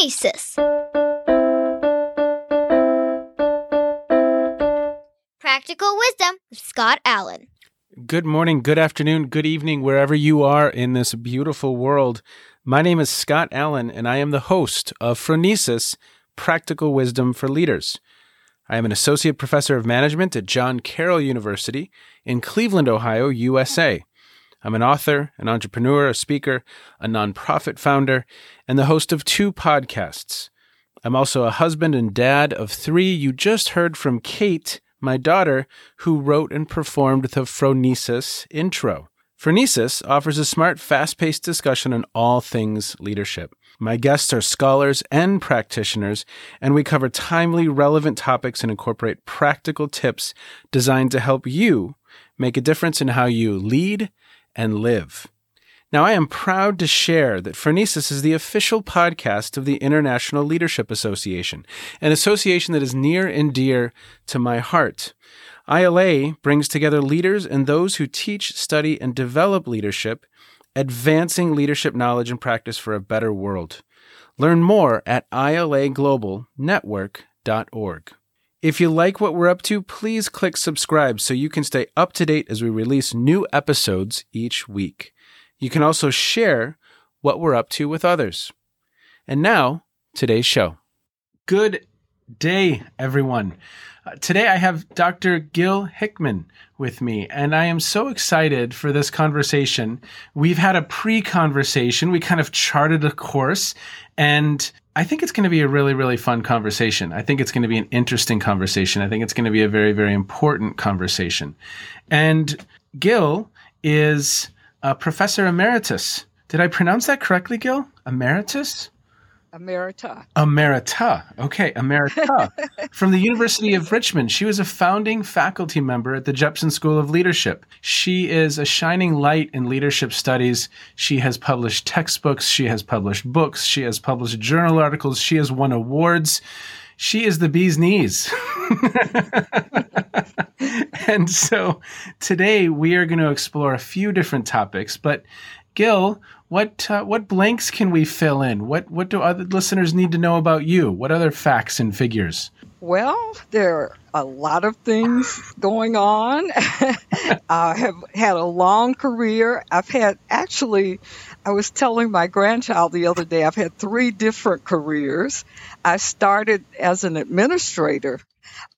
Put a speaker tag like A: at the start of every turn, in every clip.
A: Phronesis. Practical Wisdom with Scott Allen.
B: Good morning, good afternoon, good evening, wherever you are in this beautiful world. My name is Scott Allen, and I am the host of Phronesis Practical Wisdom for Leaders. I am an associate professor of management at John Carroll University in Cleveland, Ohio, USA. I'm an author, an entrepreneur, a speaker, a nonprofit founder, and the host of two podcasts. I'm also a husband and dad of three. You just heard from Kate, my daughter, who wrote and performed the Phronesis intro. Phronesis offers a smart, fast paced discussion on all things leadership. My guests are scholars and practitioners, and we cover timely, relevant topics and incorporate practical tips designed to help you make a difference in how you lead and live. Now, I am proud to share that Phronesis is the official podcast of the International Leadership Association, an association that is near and dear to my heart. ILA brings together leaders and those who teach, study, and develop leadership, advancing leadership knowledge and practice for a better world. Learn more at ilaglobalnetwork.org. If you like what we're up to, please click subscribe so you can stay up to date as we release new episodes each week. You can also share what we're up to with others. And now, today's show. Good day, everyone. Uh, today I have Dr. Gill Hickman with me, and I am so excited for this conversation. We've had a pre conversation, we kind of charted a course, and I think it's going to be a really, really fun conversation. I think it's going to be an interesting conversation. I think it's going to be a very, very important conversation. And Gill is a professor emeritus. Did I pronounce that correctly, Gill? Emeritus?
C: Emerita.
B: Emerita. Okay, Emerita. From the University of Richmond. She was a founding faculty member at the Jepson School of Leadership. She is a shining light in leadership studies. She has published textbooks, she has published books, she has published journal articles, she has won awards. She is the bee's knees. and so today we are going to explore a few different topics, but Gill, what uh, what blanks can we fill in? What what do other listeners need to know about you? What other facts and figures?
C: Well, there are a lot of things going on. I have had a long career. I've had actually, I was telling my grandchild the other day, I've had three different careers. I started as an administrator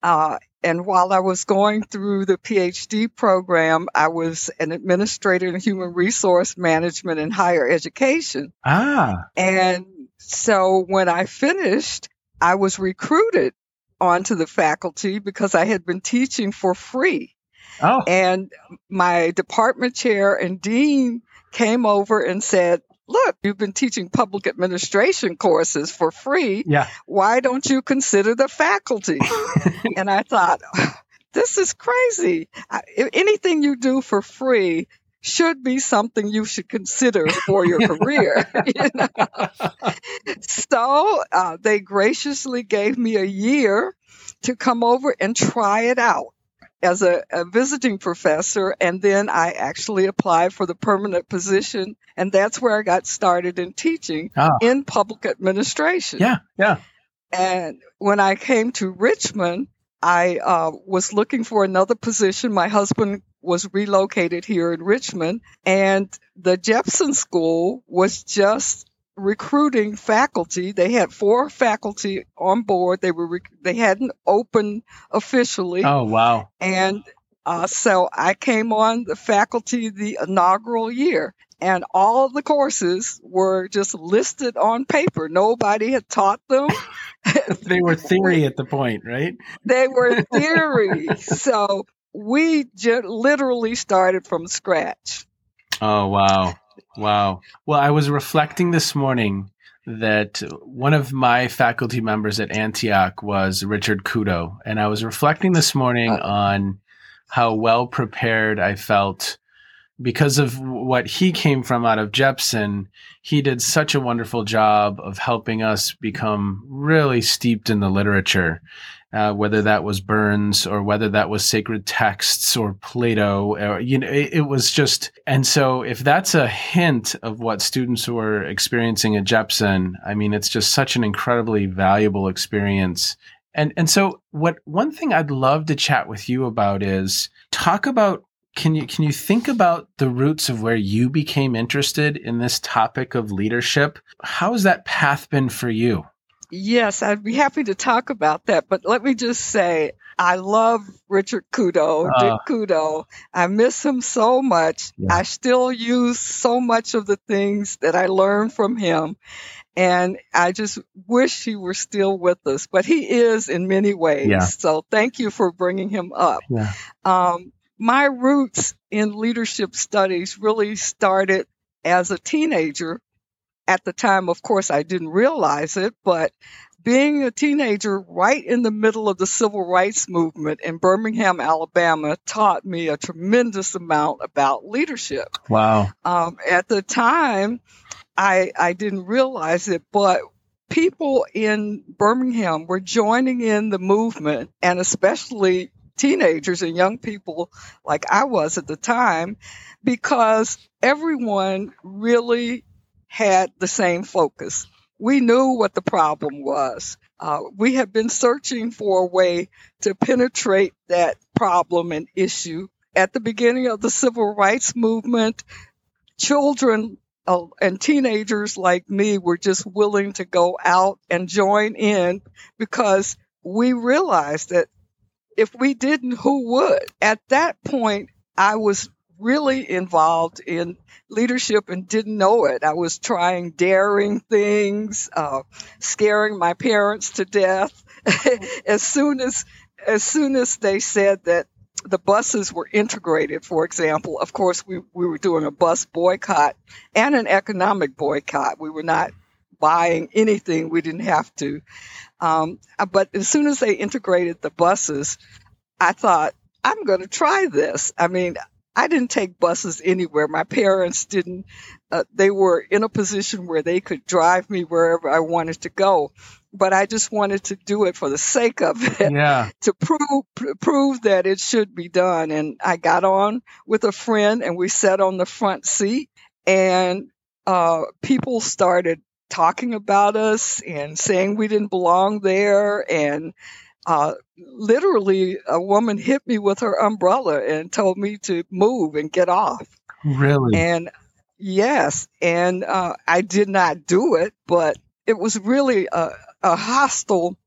C: uh, and while I was going through the PhD program, I was an administrator in human resource management and higher education.
B: Ah.
C: And so when I finished, I was recruited onto the faculty because I had been teaching for free.
B: Oh.
C: And my department chair and dean came over and said, look, you've been teaching public administration courses for free.
B: Yeah.
C: Why don't you consider the faculty? and I thought, this is crazy. anything you do for free should be something you should consider for your career. you know? So uh, they graciously gave me a year to come over and try it out as a, a, visiting professor, and then I actually applied for the permanent position, and that's where I got started in teaching
B: ah.
C: in public administration.
B: Yeah, yeah.
C: And when I came to Richmond, I uh, was looking for another position. My husband was relocated here in Richmond, and the Jepson School was just recruiting faculty. They had four faculty on board. They were rec- they hadn't opened officially.
B: Oh wow!
C: And uh, so I came on the faculty the inaugural year, and all the courses were just listed on paper. Nobody had taught them.
B: they were theory at the point, right?
C: They were theory. so we just literally started from scratch.
B: Oh wow! Wow. Well, I was reflecting this morning that one of my faculty members at Antioch was Richard Couto. And I was reflecting this morning uh. on how well prepared I felt because of what he came from out of Jepson, he did such a wonderful job of helping us become really steeped in the literature. Uh, whether that was Burns or whether that was sacred texts or Plato, or, you know, it, it, was just. And so, if that's a hint of what students were experiencing at Jepson, I mean, it's just such an incredibly valuable experience. And and so, what one thing I'd love to chat with you about is talk about can you can you think about the roots of where you became interested in this topic of leadership? How has that path been for you?
C: Yes, I'd be happy to talk about that, but let me just say I love Richard Couto, uh, Dick Couto. I miss him so much. Yeah. I still use so much of the things that I learned from him. And I just wish he were still with us, but he is in many ways. Yeah. So thank you for bringing him up. Yeah. Um, my roots in leadership studies really started as a teenager. At the time, of course, I didn't realize it, but being a teenager right in the middle of the civil rights movement in Birmingham, Alabama, taught me a tremendous amount about leadership.
B: Wow.
C: Um, at the time, I, I didn't realize it, but people in Birmingham were joining in the movement, and especially teenagers and young people like I was at the time because everyone really had the same focus. We knew what the problem was. Uh, we have been searching for a way to penetrate that problem and issue. At the beginning of the civil rights movement, children uh, and teenagers like me were just willing to go out and join in because we realized that if we didn't, who would? At that point, I was really involved in leadership and didn't know it. I was trying daring things, uh, scaring my parents to death. as soon as as soon as they said that the buses were integrated, for example, of course we, we were doing a bus boycott and an economic boycott. We were not buying anything we didn't have to. Um, but as soon as they integrated the buses, I thought, I'm going to try this. I mean, I didn't take buses anywhere. My parents didn't. Uh, they were in a position where they could drive me wherever I wanted to go. But I just wanted to do it for the sake of it,
B: yeah.
C: to prove pr- prove that it should be done. And I got on with a friend, and we sat on the front seat, and uh, people started talking about us and saying we didn't belong there. And uh, literally a woman hit me with her umbrella and told me to move and get off.
B: Really?
C: And yes. And uh, i did not do it but it was really a, a hostile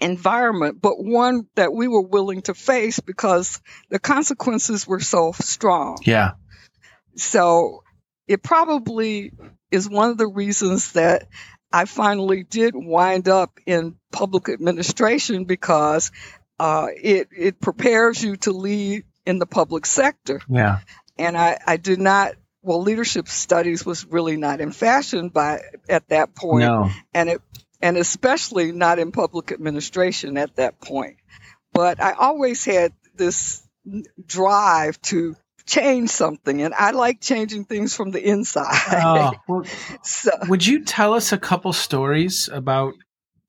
C: environment but one that we were willing to face because the consequences were so strong.
B: Yeah.
C: So it probably is one of the reasons that I finally did wind up in public administration because uh, it it prepares you to lead in the public sector.
B: Yeah.
C: And I, I did not well leadership studies was really not in fashion by at that point.
B: No.
C: And it and especially not in public administration at that point. But I always had this drive to change something and i like changing things from the inside. Oh, well,
B: so, would you tell us a couple stories about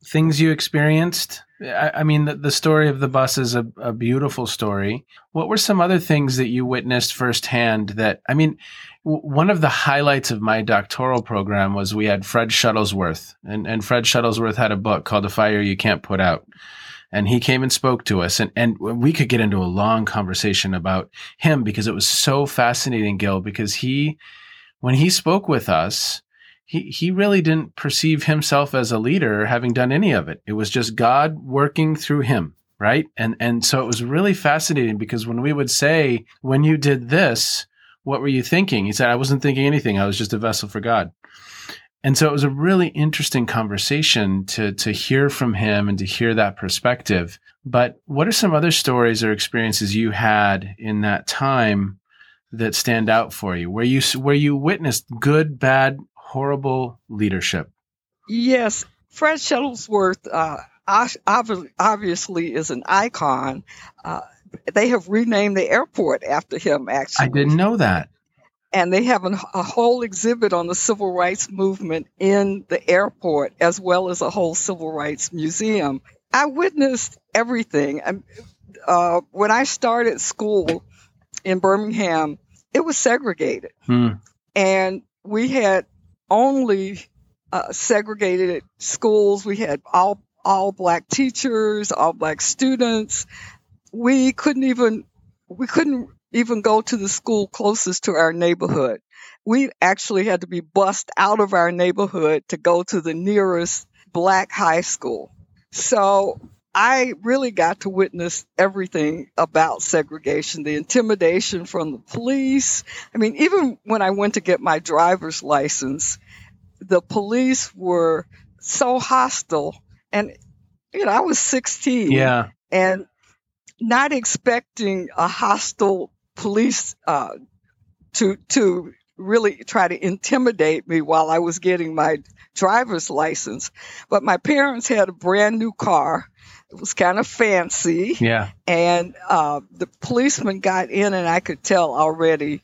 B: things you experienced? I, I mean the, the, story of the bus is a, a, beautiful story. What were some other things that you witnessed firsthand that i mean w- one of the highlights of my doctoral program was we had fred shuttlesworth and, and fred shuttlesworth had a book called the fire you can't put out and he came and spoke to us. And, and we could get into a long conversation about him because it was so fascinating gill because he when he spoke with us he, he really didn't perceive himself as a leader having done any of it. It was just god working through him right? And and so it was really fascinating because when we would say when you did this what were you thinking? He said i wasn't thinking anything. I was just a vessel for god and so it was a really interesting conversation to to hear from him and to hear that perspective. But what are some other stories or experiences you had in that time that stand out for you, where you where you witnessed good, bad, horrible leadership?
C: Yes, Fred Shuttlesworth uh, obviously is an icon. Uh, they have renamed the airport after him. Actually,
B: I didn't know that.
C: And they have a, a whole exhibit on the civil rights movement in the airport, as well as a whole civil rights museum. I witnessed everything. Uh, when I started school in Birmingham, it was segregated,
B: Hmm.
C: and we had only uh, segregated schools. We had all all black teachers, all black students. We couldn't even we couldn't even go to the school closest to our neighborhood. We actually had to be bussed out of our neighborhood to go to the nearest black high school. So I really got to witness everything about segregation, the intimidation from the police. I mean, even when I went to get my driver's license, the police were so hostile. And, you know, I was 16
B: Yeah.
C: and not expecting a hostile police uh, to to really try to intimidate me while I was getting my driver's license. But my parents had a brand new car. It was kind of fancy,
B: Yeah.
C: and uh, the policeman got in, and I could tell already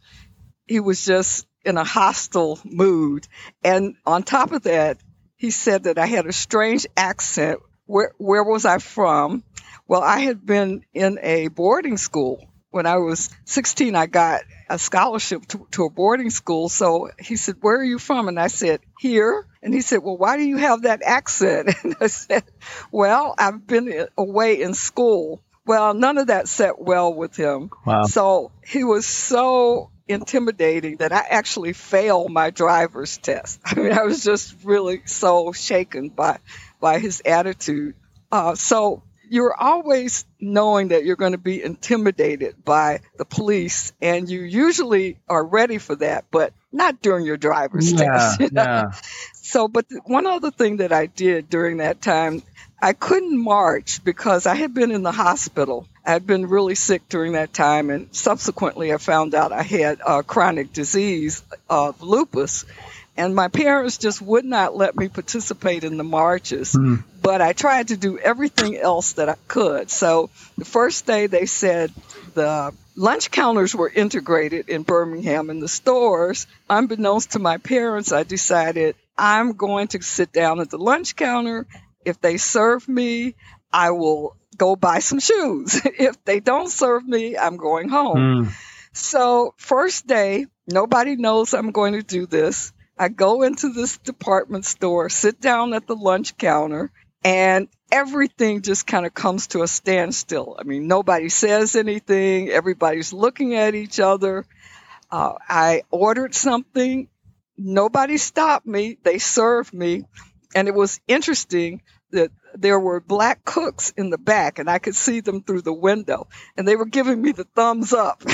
C: he was just in a hostile mood. And on top of that, he said that I had a strange accent. Where where was I from? Well, I had been in a boarding school. When I was 16, I got a scholarship to, to a boarding school. So he said, Where are you from? And I said, Here. And he said, Well, why do you have that accent? And I said, Well, I've been away in school. Well, none of that set well with him.
B: Wow.
C: So he was so intimidating that I actually failed my driver's test. I mean, I was just really so shaken by by his attitude. Uh, so you're always knowing that you're going to be intimidated by the police, and you usually are ready for that, but not during your driver's
B: Yeah.
C: test. you know?
B: Yeah.
C: So, but one other thing that I did during that time, I couldn't march because I had been in the hospital. I had been really sick during that time, and subsequently, I found out I had a chronic disease of lupus. And my parents just would not let me participate in the marches.
B: Hmm.
C: But I tried to do everything else that I could. So the first day they said the lunch counters were integrated in Birmingham in the stores. Unbeknownst to my parents, I decided I'm going to sit down at the lunch counter. If they serve me, I will go buy some shoes. if they don't serve me, I'm going home.
B: Hmm.
C: So, first day, nobody knows I'm going to do this. I go into this department store, sit down at the lunch counter, and everything just kind of comes to a standstill. I mean, nobody says anything, everybody's looking at each other. Uh, I ordered something, nobody stopped me, they served me, and it was interesting that there were black cooks in the back and I could see them through the window and they were giving me the thumbs up.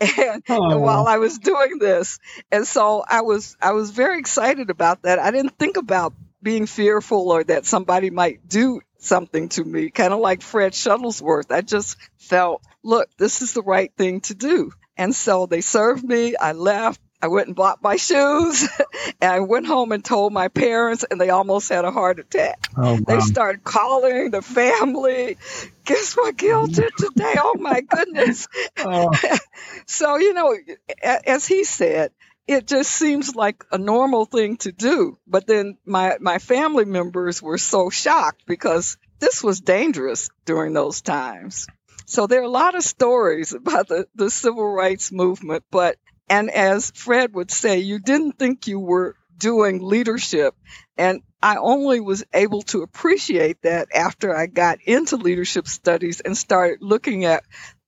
C: And,
B: Oh.
C: and while I was doing this and so I was I was very excited about that. I didn't think about being fearful or that somebody might do something to me kind of like Fred Shuttlesworth. I just felt look this is the right thing to do. And so they served me. I left I went and bought my shoes and I went home and told my parents and they almost had a heart attack.
B: Oh,
C: They started calling the family. Guess what Gill did today? Oh my goodness.
B: Oh.
C: So, you know, as he said, it just seems like a normal thing to do. But then my, my family members were so shocked because this was dangerous during those times. So there are a lot of stories about the, the civil rights movement, but and as Fred would say, you didn't think you were doing leadership. And I only was able to appreciate that after I got into leadership studies and started looking at,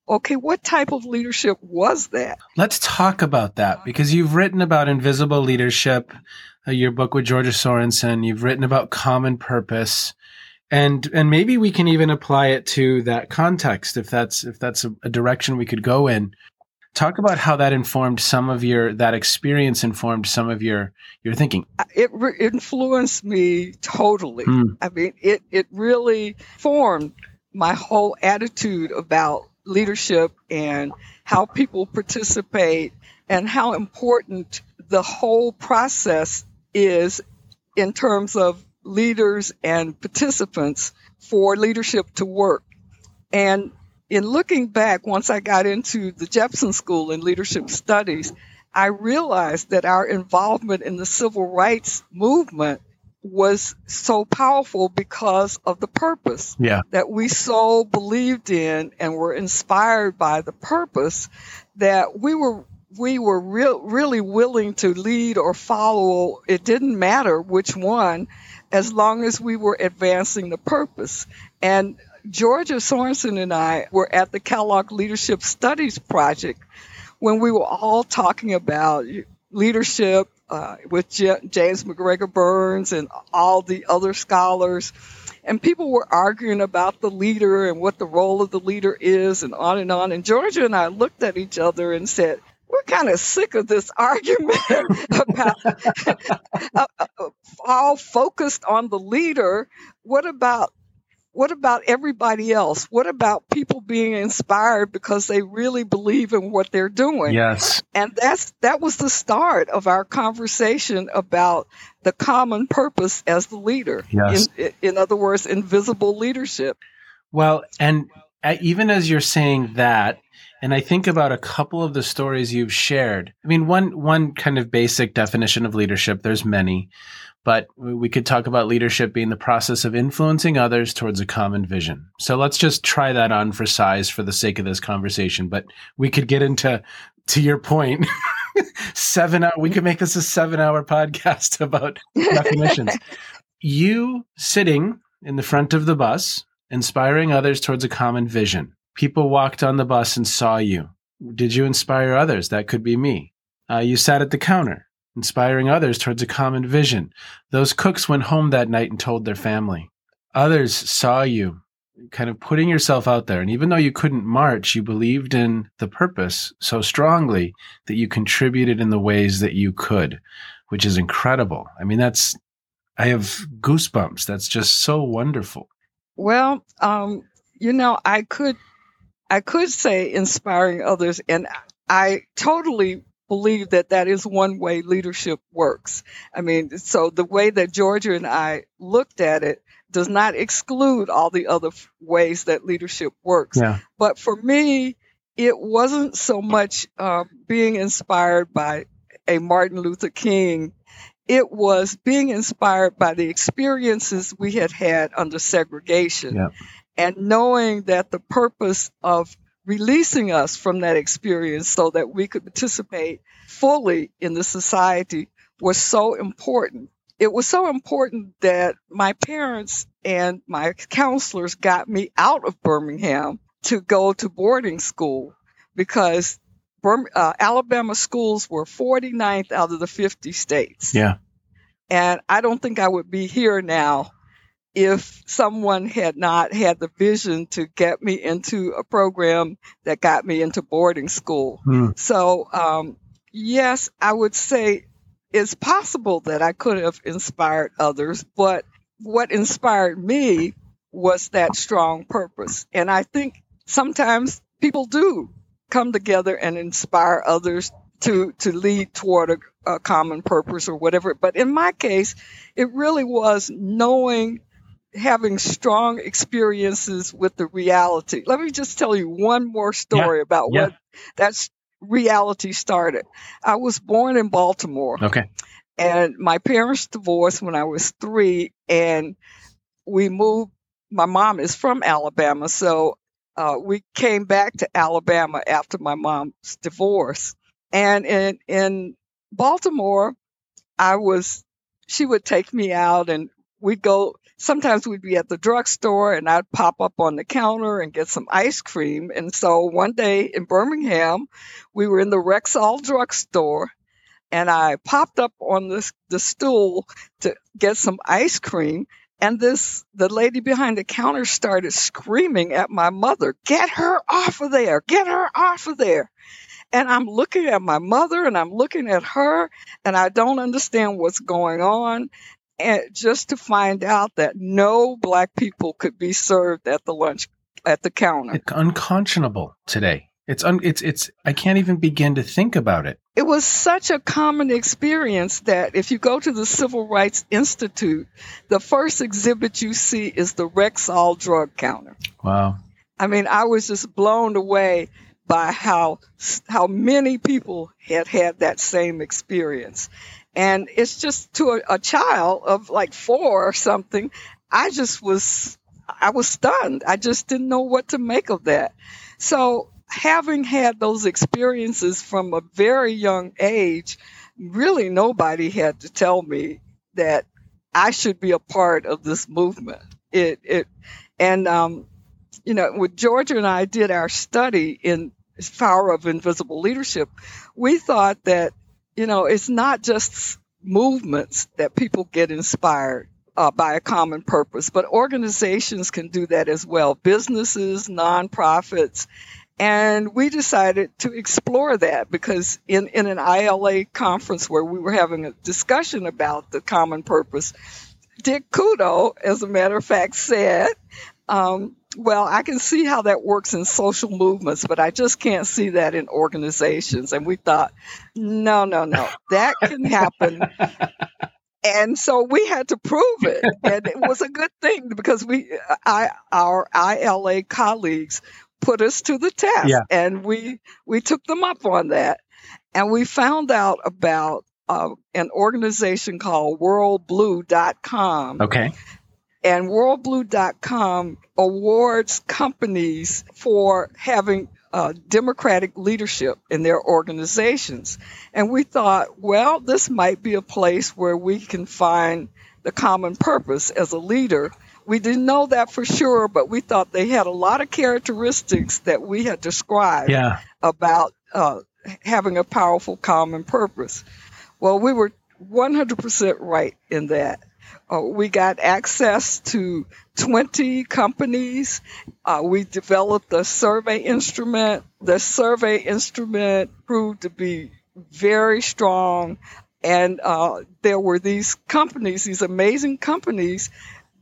C: okay, what type of leadership was that?
B: Let's talk about that because you've written about invisible leadership, uh, your book with Georgia Sorenson. You've written about common purpose, and and maybe we can even apply it to that context if that's if that's a, a direction we could go in. Talk about how that informed some of your that experience informed some of your your thinking.
C: It re- influenced me totally.
B: Hmm.
C: I mean, it, it really formed my whole attitude about leadership and how people participate and how important the whole process is in terms of leaders and participants for leadership to work. And in looking back, once I got into the Jepson School in Leadership Studies, I realized that our involvement in the civil rights movement was so powerful because of the purpose
B: Yeah.
C: that we so believed in and were inspired by the purpose that we were we were real, really willing to lead or follow it didn't matter which one as long as we were advancing the purpose and Georgia Sorenson and I were at the Kellogg Leadership Studies Project when we were all talking about leadership uh, with J- James MacGregor Burns and all the other scholars. And people were arguing about the leader and what the role of the leader is, and on and on. And Georgia and I looked at each other and said, we're kind of sick of this argument about uh, uh, all focused on the leader. What about what about everybody else? What about people being inspired because they really believe in what they're doing?
B: Yes.
C: And that's that was the start of our conversation about the common purpose as the leader.
B: Yes.
C: In, in other words, invisible leadership.
B: Well, and uh, even as you're saying that, and I think about a couple of the stories you've shared. I mean, one one kind of basic definition of leadership. There's many, but we could talk about leadership being the process of influencing others towards a common vision. So let's just try that on for size for the sake of this conversation. But we could get into, to your point. seven hour. We could make this a seven hour podcast about definitions. you sitting in the front of the bus, inspiring others towards a common vision. People walked on the bus and saw you. Did you inspire others? That could be me. Uh, you sat at the counter, inspiring others towards a common vision. Those cooks went home that night and told their family. Others saw you, kind of putting yourself out there. And even though you couldn't march, you believed in the purpose so strongly that you contributed in the ways that you could, which is incredible. I mean, that's, I have goosebumps. That's just so wonderful.
C: Well, um, you know, I could, I could say inspiring others, and I totally believe that that is one way leadership works. I mean, so the way that Georgia and I looked at it does not exclude all the other f- ways that leadership works.
B: Yeah.
C: But for me, it wasn't so much uh, being inspired by a Martin Luther King. It was being inspired by the experiences we had had under segregation
B: Yeah.
C: And knowing that the purpose of releasing us from that experience so that we could participate fully in the society was so important. It was so important that my parents and my counselors got me out of Birmingham to go to boarding school because uh, Alabama schools were 49th out of the 50 states.
B: Yeah.
C: And I don't think I would be here now if someone had not had the vision to get me into a program that got me into boarding school.
B: Hmm.
C: So, um, yes, I would say it's possible that I could have inspired others, but what inspired me was that strong purpose. And I think sometimes people do come together and inspire others to, to lead toward a, a common purpose or whatever. But in my case, it really was knowing having strong experiences with the reality. Let me just tell you one more story about
B: yeah.
C: what that reality started. I was born in Baltimore
B: Okay.
C: and my parents divorced when I was three, and we moved. My mom is from Alabama, so uh, we came back to Alabama after my mom's divorce. And in in Baltimore, I was. She would take me out, and we'd go. Sometimes we'd be at the drugstore, and I'd pop up on the counter and get some ice cream. And so one day in Birmingham, we were in the Rexall drugstore, and I popped up on this the stool to get some ice cream. And this the lady behind the counter started screaming at my mother, "Get her off of there! Get her off of there!" And I'm looking at my mother and I'm looking at her, and I don't understand what's going on. And just to find out that no black people could be served at the lunch at the counter.
B: It's unconscionable today. It's un, it's it's I can't even begin to think about it.
C: it was such a common experience that if you go to the Civil Rights Institute, the first exhibit you see is the Rexall drug counter.
B: Wow.
C: I mean, I was just blown away by how how many people had had that same experience. And it's just to a, a child of like four or something, I just was I was stunned. I just didn't know what to make of that. So having had those experiences from a very young age, really nobody had to tell me that I should be a part of this movement. It it and um, you know, when Georgia and I did our study in Power of Invisible Leadership, we thought that, you know, it's not just movements that people get inspired uh, by a common purpose, but organizations can do that as well. Businesses, nonprofits, and we decided to explore that because in, in an ILA conference where we were having a discussion about the common purpose, Dick Couto, as a matter of fact, said, um, well, I can see how that works in social movements, but I just can't see that in organizations. And we thought, no, no, no, that can happen. and so we had to prove it. And it was a good thing because we, I, our ILA colleagues put us to the test yeah. and we, we took them up on that. And we found out about uh, an organization called worldblu.com.
B: Okay.
C: And worldblu.com awards companies for having uh, democratic leadership in their organizations. And we thought, well, this might be a place where we can find the common purpose as a leader. We didn't know that for sure, but we thought they had a lot of characteristics that we had described
B: yeah.
C: about uh, having a powerful common purpose. Well, we were 100% right in that. Uh, we got access to 20 companies. Uh, we developed a survey instrument. The survey instrument proved to be very strong. And uh, there were these companies, these amazing companies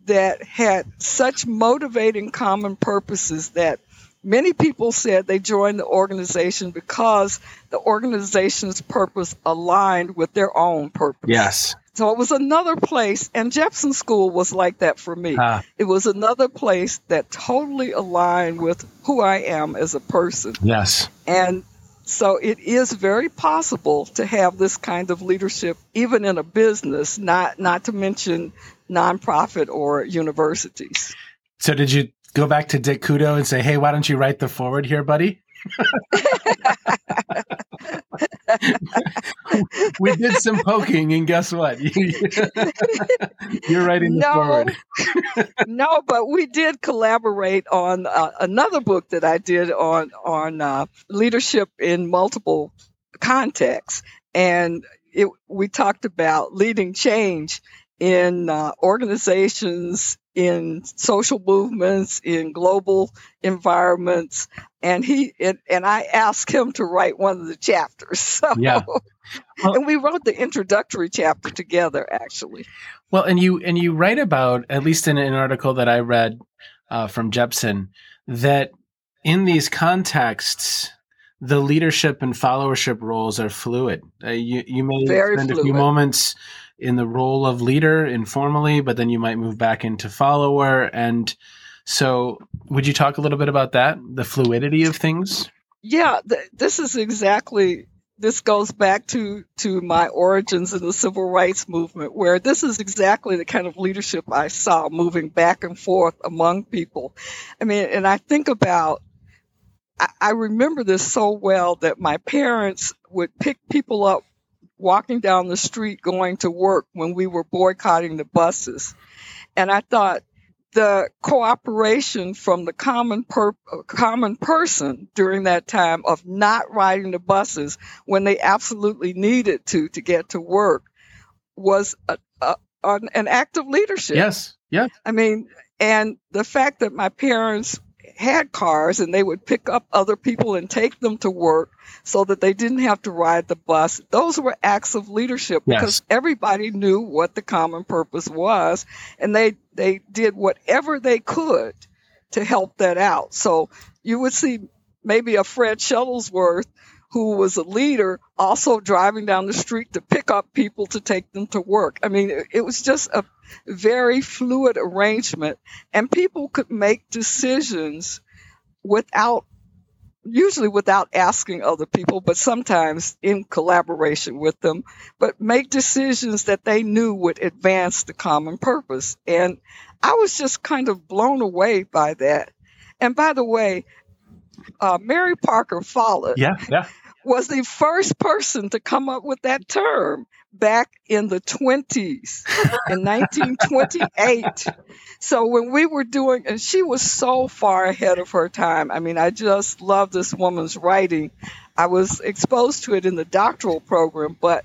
C: that had such motivating common purposes that Many people said they joined the organization because the organization's purpose aligned with their own purpose.
B: Yes.
C: So it was another place, and Jepson School was like that for me. Ah. It was another place that totally aligned with who I am as a person.
B: Yes.
C: And so it is very possible to have this kind of leadership even in a business, not not to mention nonprofit or universities.
B: So did you go back to Dick Couto and say, "Hey, why don't you write the foreword here, buddy?" we did some poking, and guess what? You're writing the no, foreword.
C: no, but we did collaborate on uh, another book that I did on on uh, leadership in multiple contexts, and it, we talked about leading change in uh, organizations, in social movements, in global environments, and he and, and I asked him to write one of the chapters. So,
B: yeah.
C: Well, and we wrote the introductory chapter together, actually.
B: Well, and you and you write about at least in an article that I read uh, from Jepson that in these contexts the leadership and followership roles are fluid. Uh, you you may
C: Very
B: spend
C: fluid.
B: a few moments in the role of leader informally, but then you might move back into follower. And so, would you talk a little bit about that, the fluidity of things?
C: Yeah, th- this is exactly. This goes back to to my origins in the civil rights movement, where this is exactly the kind of leadership I saw moving back and forth among people. I mean, and I think about I remember this so well that my parents would pick people up walking down the street going to work when we were boycotting the buses. And I thought the cooperation from the common per- common person during that time of not riding the buses when they absolutely needed to to get to work was a, a, an act of leadership.
B: Yes. Yeah.
C: I mean, and the fact that my parents had cars and they would pick up other people and take them to work so that they didn't have to ride the bus. Those were acts of leadership
B: yes.
C: because everybody knew what the common purpose was and they, they did whatever they could to help that out. So you would see maybe a Fred Shuttlesworth who was a leader also driving down the street to pick up people to take them to work. I mean, it was just a very fluid arrangement and people could make decisions without usually without asking other people, but sometimes in collaboration with them, but make decisions that they knew would advance the common purpose. And I was just kind of blown away by that. And by the way, uh, Mary Parker Follett
B: yeah, yeah.
C: Was the first person to come up with that term back in the 20s in 1928 so when we were doing and she was so far ahead of her time. I mean i just love this woman's writing. I was exposed to it in the doctoral program but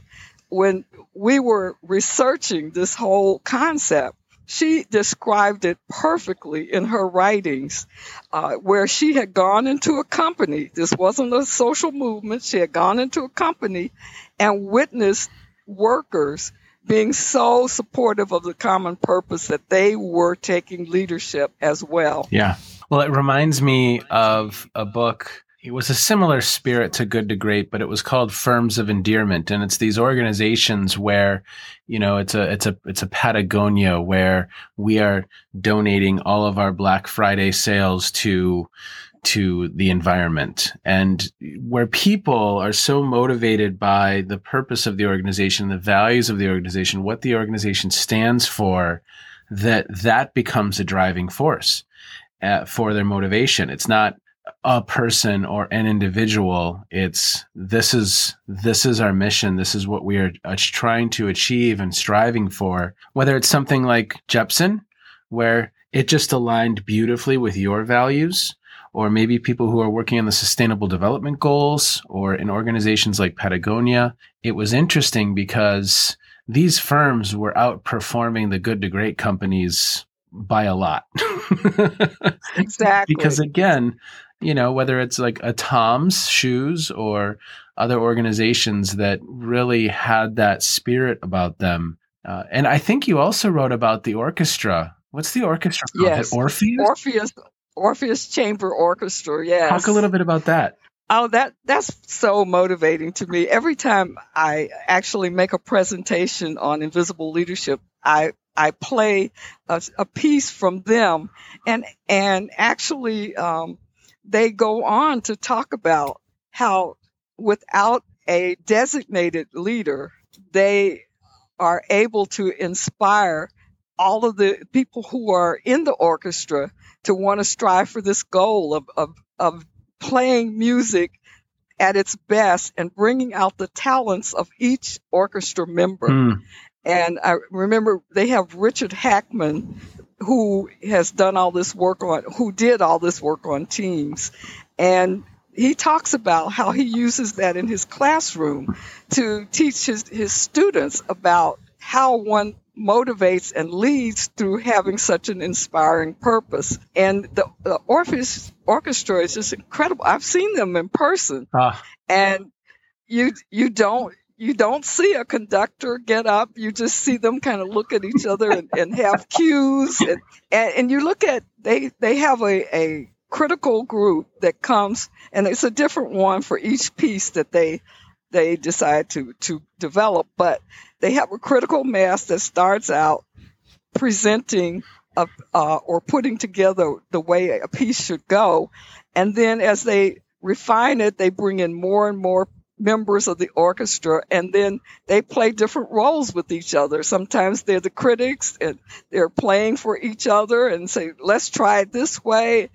C: when we were researching this whole concept she described it perfectly in her writings, uh, where she had gone into a company. This wasn't a social movement. She had gone into a company and witnessed workers being so supportive of the common purpose that they were taking leadership as well.
B: Yeah. Well, it reminds me of a book. It was a similar spirit to Good to Great, but it was called Firms of Endearment, and it's these organizations where, you know, it's a it's a it's a Patagonia where we are donating all of our Black Friday sales to to the environment and where people are so motivated by the purpose of the organization, the values of the organization, what the organization stands for, that that becomes a driving force uh, for their motivation. It's not a person or an individual. It's this is this is our mission. This is what we are uh, trying to achieve and striving for. Whether it's something like Jepson, where it just aligned beautifully with your values or maybe people who are working on the sustainable development goals or in organizations like Patagonia. It was interesting because these firms were outperforming the good to great companies by a lot.
C: exactly.
B: because again, you know, whether it's like a Tom's shoes or other organizations that really had that spirit about them. Uh, and I think you also wrote about the orchestra. What's the orchestra called?
C: Yes.
B: Orpheus?
C: Orpheus Orpheus Chamber Orchestra. Yes.
B: Talk a little bit about that.
C: Oh, that that's so motivating to me. Every time I actually make a presentation on invisible leadership, I I play a, a piece from them, and and actually um, they go on to talk about how without a designated leader, they are able to inspire all of the people who are in the orchestra to want to strive for this goal of, of, of playing music at its best and bringing out the talents of each orchestra member. Mm. And I remember they have Richard Hackman, who has done all this work on, who did all this work on teams. And he talks about how he uses that in his classroom to teach his, his students about how one motivates and leads through having such an inspiring purpose. And the, the Orpheus Orchestra is just incredible. I've seen them in person, ah. and you you don't you don't see a conductor get up. You just see them kind of look at each other and, and have cues, and, and, and you look at they they have a a critical group that comes, and it's a different one for each piece that they they decide to to develop, but they have a critical mass that starts out presenting a, uh, or putting together the way a piece should go, and then as they refine it, they bring in more and more members of the orchestra and then they play different roles with each other. Sometimes they're the critics and they're playing for each other and say, let's try it this way.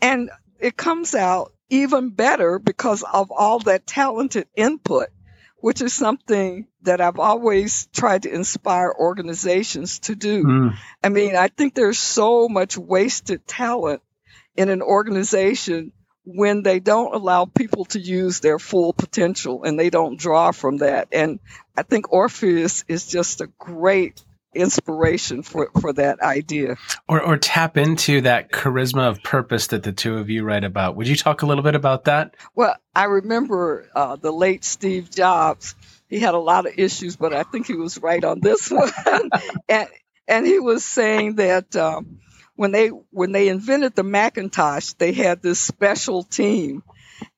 C: And it comes out even better because of all that talented input, which is something that I've always tried to inspire organizations to do. Mm. I mean, I think there's so much wasted talent in an organization when they don't allow people to use their full potential and they don't draw from that. And I think Orpheus is just a great inspiration for, for that idea.
B: Or, or tap into that charisma of purpose that the two of you write about. Would you talk a little bit about that?
C: Well, I remember uh, the late Steve Jobs. He had a lot of issues, but I think he was right on this one. and, and he was saying that um, when they when they invented the Macintosh, they had this special team,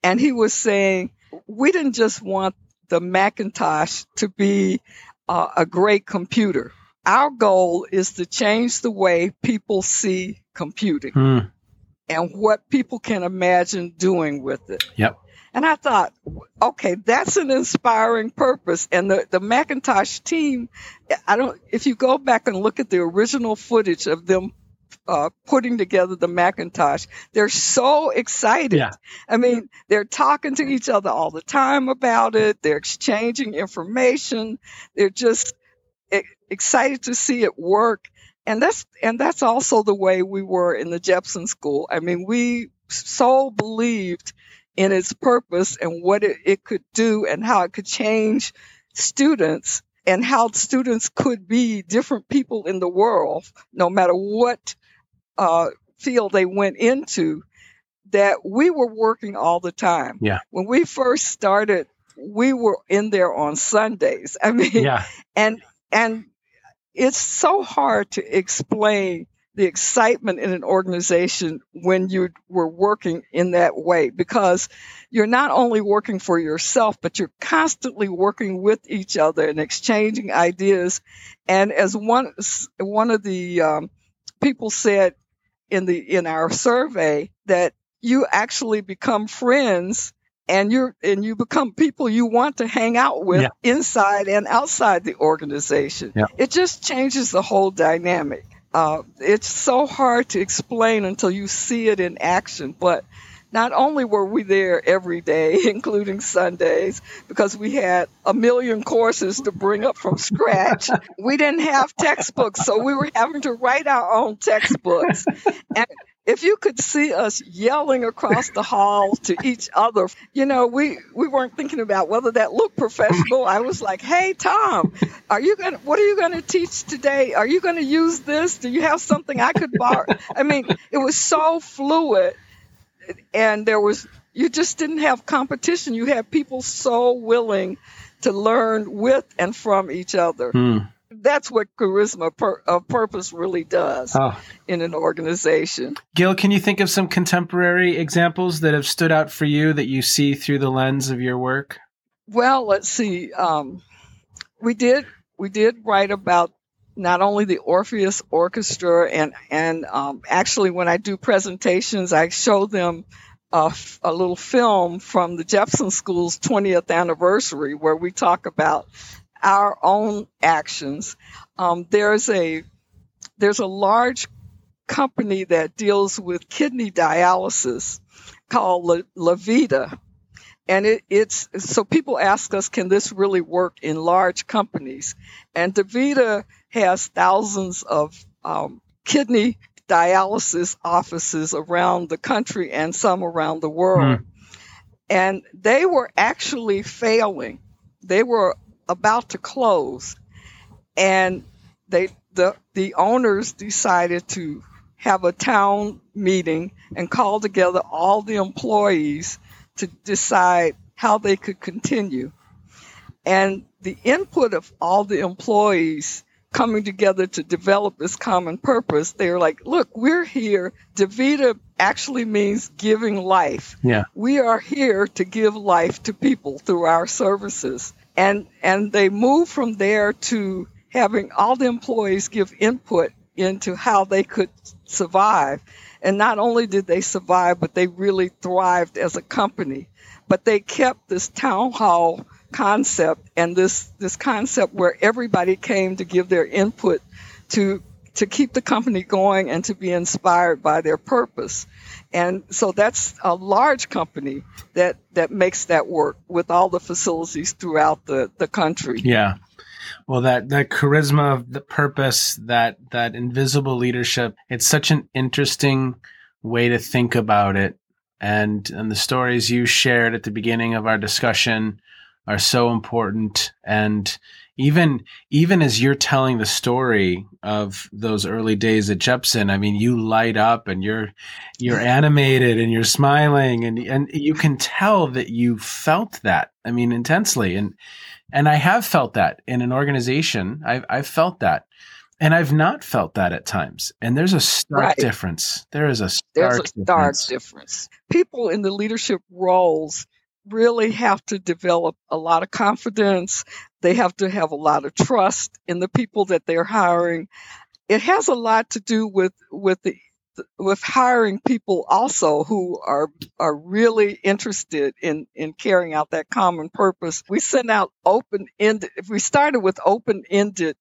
C: and he was saying we didn't just want the Macintosh to be uh, a great computer our goal is to change the way people see computing. Hmm. and what people can imagine doing with it.
B: Yep.
C: And I thought, okay, that's an inspiring purpose. And the, the Macintosh team, I don't, if you go back and look at the original footage of them uh, putting together the Macintosh, they're so excited.
B: Yeah.
C: I mean, they're talking to each other all the time about it. They're exchanging information. They're just e- excited to see it work. And that's, and that's also the way we were in the Jepson School. I mean, we so believed in its purpose and what it, it could do and how it could change students and how students could be different people in the world, no matter what uh, field they went into, that we were working all the time.
B: Yeah.
C: When we first started, we were in there on Sundays. I mean,
B: Yeah.
C: and and it's so hard to explain the excitement in an organization when you were working in that way because you're not only working for yourself but you're constantly working with each other and exchanging ideas and as one one of the um, people said in the in our survey that you actually become friends and you're and you become people you want to hang out with
B: Yeah.
C: inside and outside the organization
B: Yeah.
C: it just changes the whole dynamic uh, it's so hard to explain until you see it in action but not only were we there every day, including Sundays, because we had a million courses to bring up from scratch, we didn't have textbooks, so we were having to write our own textbooks. And if you could see us yelling across the hall to each other, you know, we, we weren't thinking about whether that looked professional. I was like, hey, Tom, are you going to, what are you going to teach today? Are you going to use this? Do you have something I could borrow? I mean, it was so fluid and there was you just didn't have competition you had people so willing to learn with and from each other
B: Hmm.
C: that's what charisma per, of purpose really does
B: Oh.
C: in an organization
B: Gill, can you think of some contemporary examples that have stood out for you that you see through the lens of your work?
C: well let's see um, we did we did write about not only the Orpheus Orchestra and and um, actually when I do presentations I show them a, little film from the Jepson School's 20th anniversary where we talk about our own actions. Um, there's a there's a large company that deals with kidney dialysis called La, DaVita. And it, it's so people ask us, can this really work in large companies? And DaVita has thousands of um, kidney dialysis offices around the country and some around the world. And they were actually failing. They were about to close. And they the the owners decided to have a town meeting and call together all the employees to decide how they could continue. And the input of all the employees coming together to develop this common purpose, they're like, look, we're here. DaVita actually means giving life.
B: Yeah.
C: We are here to give life to people through our services. And and they move from there to having all the employees give input into how they could survive. And not only did they survive, but they really thrived as a company. But they kept this town hall concept and this this concept where everybody came to give their input to to keep the company going and to be inspired by their purpose. And so that's a large company that that makes that work with all the facilities throughout the the country.
B: Yeah. Well, that that charisma of the purpose, that that invisible leadership, it's such an interesting way to think about it. And and the stories you shared at the beginning of our discussion are so important. And even even as you're telling the story of those early days at Jepson, I mean, you light up and you're you're animated and you're smiling and and you can tell that you felt that. I mean, intensely. And and I have felt that in an organization. I've I've felt that, and I've not felt that at times. And there's a stark
C: Right.
B: difference. There is a stark
C: There's a stark
B: difference.
C: difference. People in the leadership roles really have to develop a lot of confidence. They have to have a lot of trust in the people that they're hiring. It has a lot to do with with the with hiring people also who are are really interested in in carrying out that common purpose. We sent out open ended. We started with open ended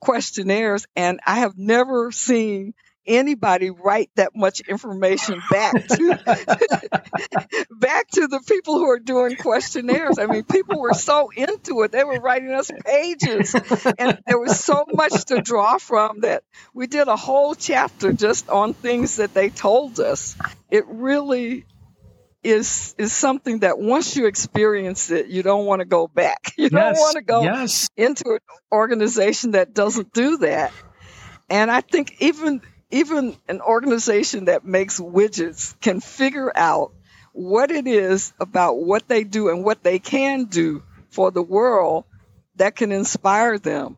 C: questionnaires, and I have never seen anybody write that much information back to back to the people who are doing questionnaires. I mean, people were so into it; they were writing us pages, and there was so much to draw from that we did a whole chapter just on things that they told us. It really is is something that once you experience it, you don't want to go back. You don't want to go
B: yes.
C: into an organization that doesn't do that. And I think even even an organization that makes widgets can figure out what it is about what they do and what they can do for the world that can inspire them.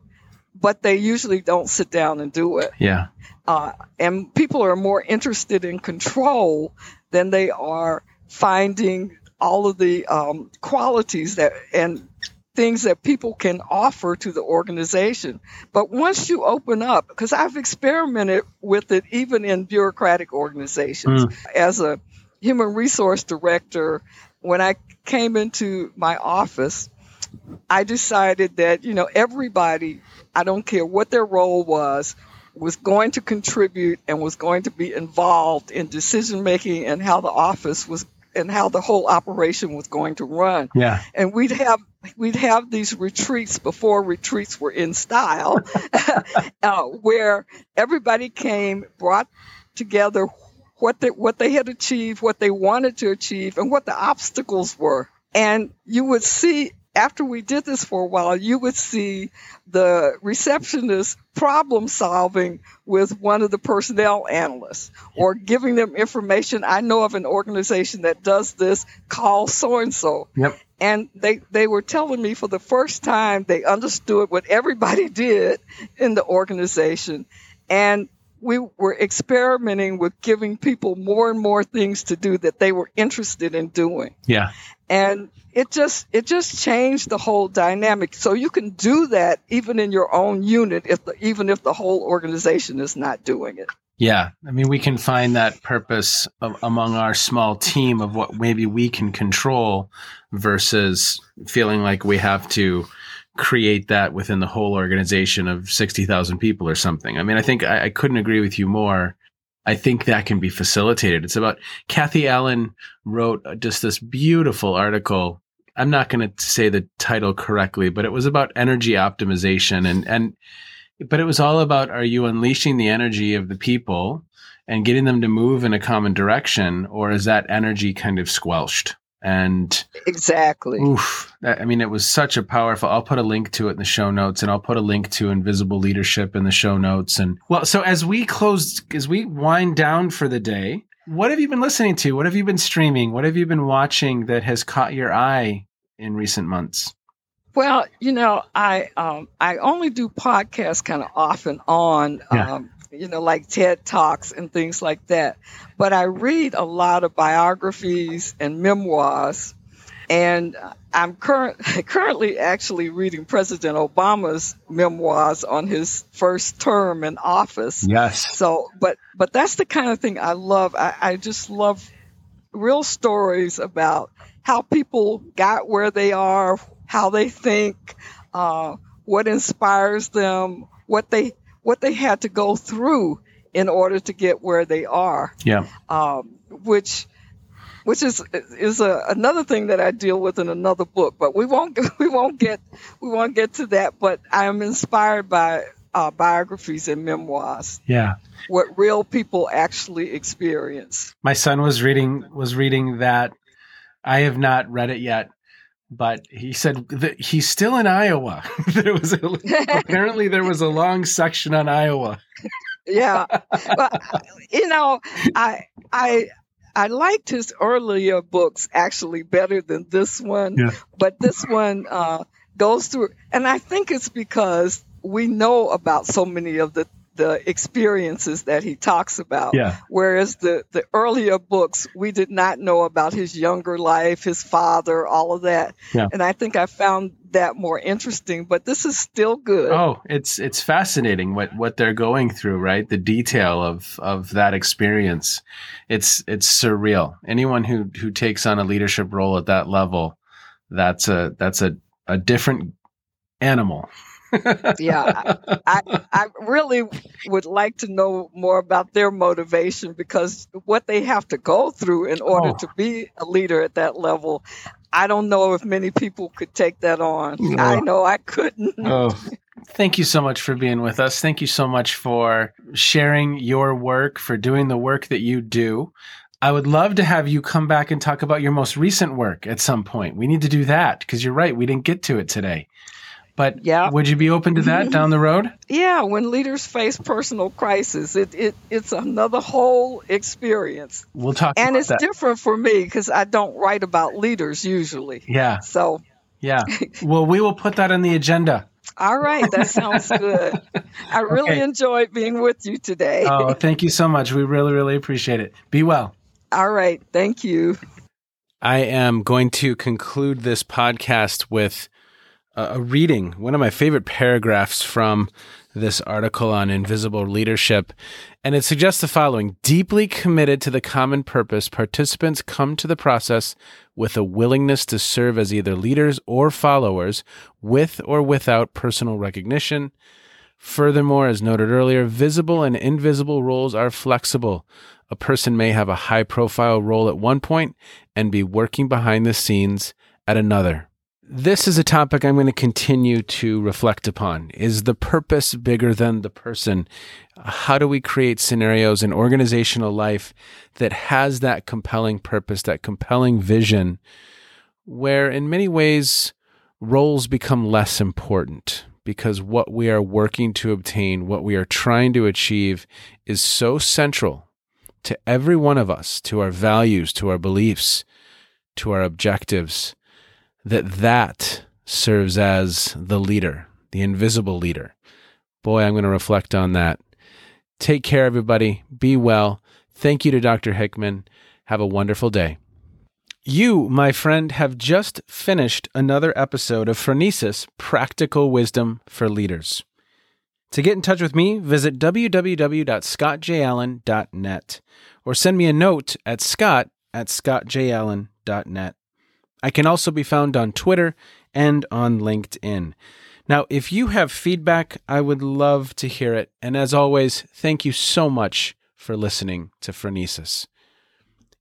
C: But they usually don't sit down and do it.
B: Yeah.
C: Uh, and people are more interested in control than they are finding all of the um, qualities that and things that people can offer to the organization. But once you open up, because I've experimented with it even in bureaucratic organizations
B: Mm.
C: as a human resource director, when I came into my office, I decided that, you know, everybody, I don't care what their role was, was going to contribute and was going to be involved in decision making and how the office was and how the whole operation was going to run
B: Yeah.
C: and we'd have we'd have these retreats before retreats were in style, uh, where everybody came, brought together what they what they had achieved, what they wanted to achieve, and what the obstacles were. And you would see after we did this for a while, you would see the receptionist problem solving with one of the personnel analysts or giving them information. I know of an organization that does this, call so and so and they they were telling me for the first time they understood what everybody did in the organization. And we were experimenting with giving people more and more things to do that they were interested in doing.
B: Yeah.
C: and it just it just changed the whole dynamic. So you can do that even in your own unit if the, even if the whole organization is not doing it.
B: Yeah, I mean, we can find that purpose of, among our small team of what maybe we can control versus feeling like we have to create that within the whole organization of 60,000 people or something. I mean, I think I, I couldn't agree with you more. I think that can be facilitated. It's about Kathy Allen wrote just this beautiful article. I'm not going to say the title correctly, but it was about energy optimization and, and, but it was all about are you unleashing the energy of the people and getting them to move in a common direction or is that energy kind of squelched and
C: exactly.
B: oof i mean it was such a powerful i'll put a link to it in the show notes and i'll put a link to invisible leadership in the show notes. And well so as we close as we wind down for the day what have you been listening to? What have you been streaming? What have you been watching that has caught your eye in recent months?
C: Well, you know, I um, I only do podcasts kind of off and on,
B: Yeah.
C: um, you know, like TED Talks and things like that. But I read a lot of biographies and memoirs, and I'm current currently actually reading President Obama's memoirs on his first term in office.
B: yes
C: So, but but that's the kind of thing I love. I, I just love real stories about how people got where they are, how they think, uh, what inspires them, what they what they had to go through in order to get where they are.
B: yeah
C: Um, which which is is a, another thing that I deal with in another book, but we won't we won't get we won't get to that. But I am inspired by uh, biographies and memoirs
B: yeah
C: what real people actually experience.
B: my son was reading was reading that i have not read it yet but he said that he's still in iowa there was a, apparently there was a long section on iowa
C: Yeah, but you know, I I I liked his earlier books actually better than this one.
B: Yeah.
C: But this one uh, goes through, and I think it's because we know about so many of the the experiences that he talks about.
B: Yeah.
C: Whereas the, the earlier books, we did not know about his younger life, his father, all of that.
B: Yeah.
C: And I think I found that more interesting, but this is still good.
B: Oh, it's it's fascinating what what they're going through, right? The detail of of that experience. It's it's surreal. Anyone who who takes on a leadership role at that level, that's a that's a a different animal.
C: Yeah, I, I really would like to know more about their motivation because what they have to go through in order
B: Oh.
C: to be a leader at that level, I don't know if many people could take that on.
B: No.
C: I know I couldn't.
B: Oh, thank you so much for being with us. Thank you so much for sharing your work, for doing the work that you do. I would love to have you come back and talk about your most recent work at some point. We need to do that because you're right. We didn't get to it today. But
C: Yeah.
B: would you be open to that down the road?
C: Yeah, when leaders face personal crisis, it, it it's another whole experience,
B: We'll talk about it.
C: and it's
B: that.
C: different for me because I don't write about leaders usually.
B: Yeah,
C: So,
B: yeah. Well, we will put that on the agenda.
C: all right, that sounds good. I really
B: Okay.
C: enjoyed being with you today.
B: Oh, thank you so much. We really, really appreciate it. Be well.
C: All right, thank you.
B: I am going to conclude this podcast with a, a reading, one of my favorite paragraphs from this article on invisible leadership. And it suggests the following Deeply committed to the common purpose, participants come to the process with a willingness to serve as either leaders or followers, with or without personal recognition. Furthermore, as noted earlier, visible and invisible roles are flexible. A person may have a high profile role at one point and be working behind the scenes at another. This is a topic I'm going to continue to reflect upon. Is the purpose bigger than the person? How do we create scenarios in organizational life that has that compelling purpose, that compelling vision, where in many ways roles become less important because what we are working to obtain, what we are trying to achieve, is so central to every one of us, to our values, to our beliefs, to our objectives, that that serves as the leader, the invisible leader. Boy, I'm going to reflect on that. Take care, everybody. Be well. Thank you to Dr. Hickman. Have a wonderful day. You, my friend, have just finished another episode of Phronesis Practical Wisdom for Leaders. To get in touch with me, visit www.scottjallen.net or send me a note at scott at scottjallen.net. I can also be found on Twitter and on LinkedIn. Now, if you have feedback, I would love to hear it. And as always, thank you so much for listening to Phronesis.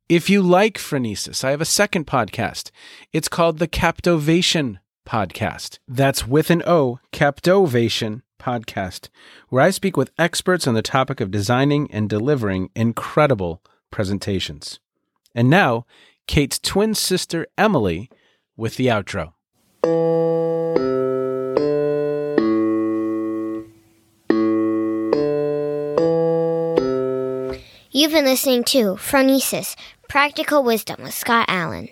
B: If you like Phronesis, I have a second podcast. It's called the Captovation Podcast. That's with an O, Captovation Podcast, where I speak with experts on the topic of designing and delivering incredible presentations. And now, Kate's twin sister, Emily, with the outro.
A: You've been listening to Phronesis Practical Wisdom with Scott Allen.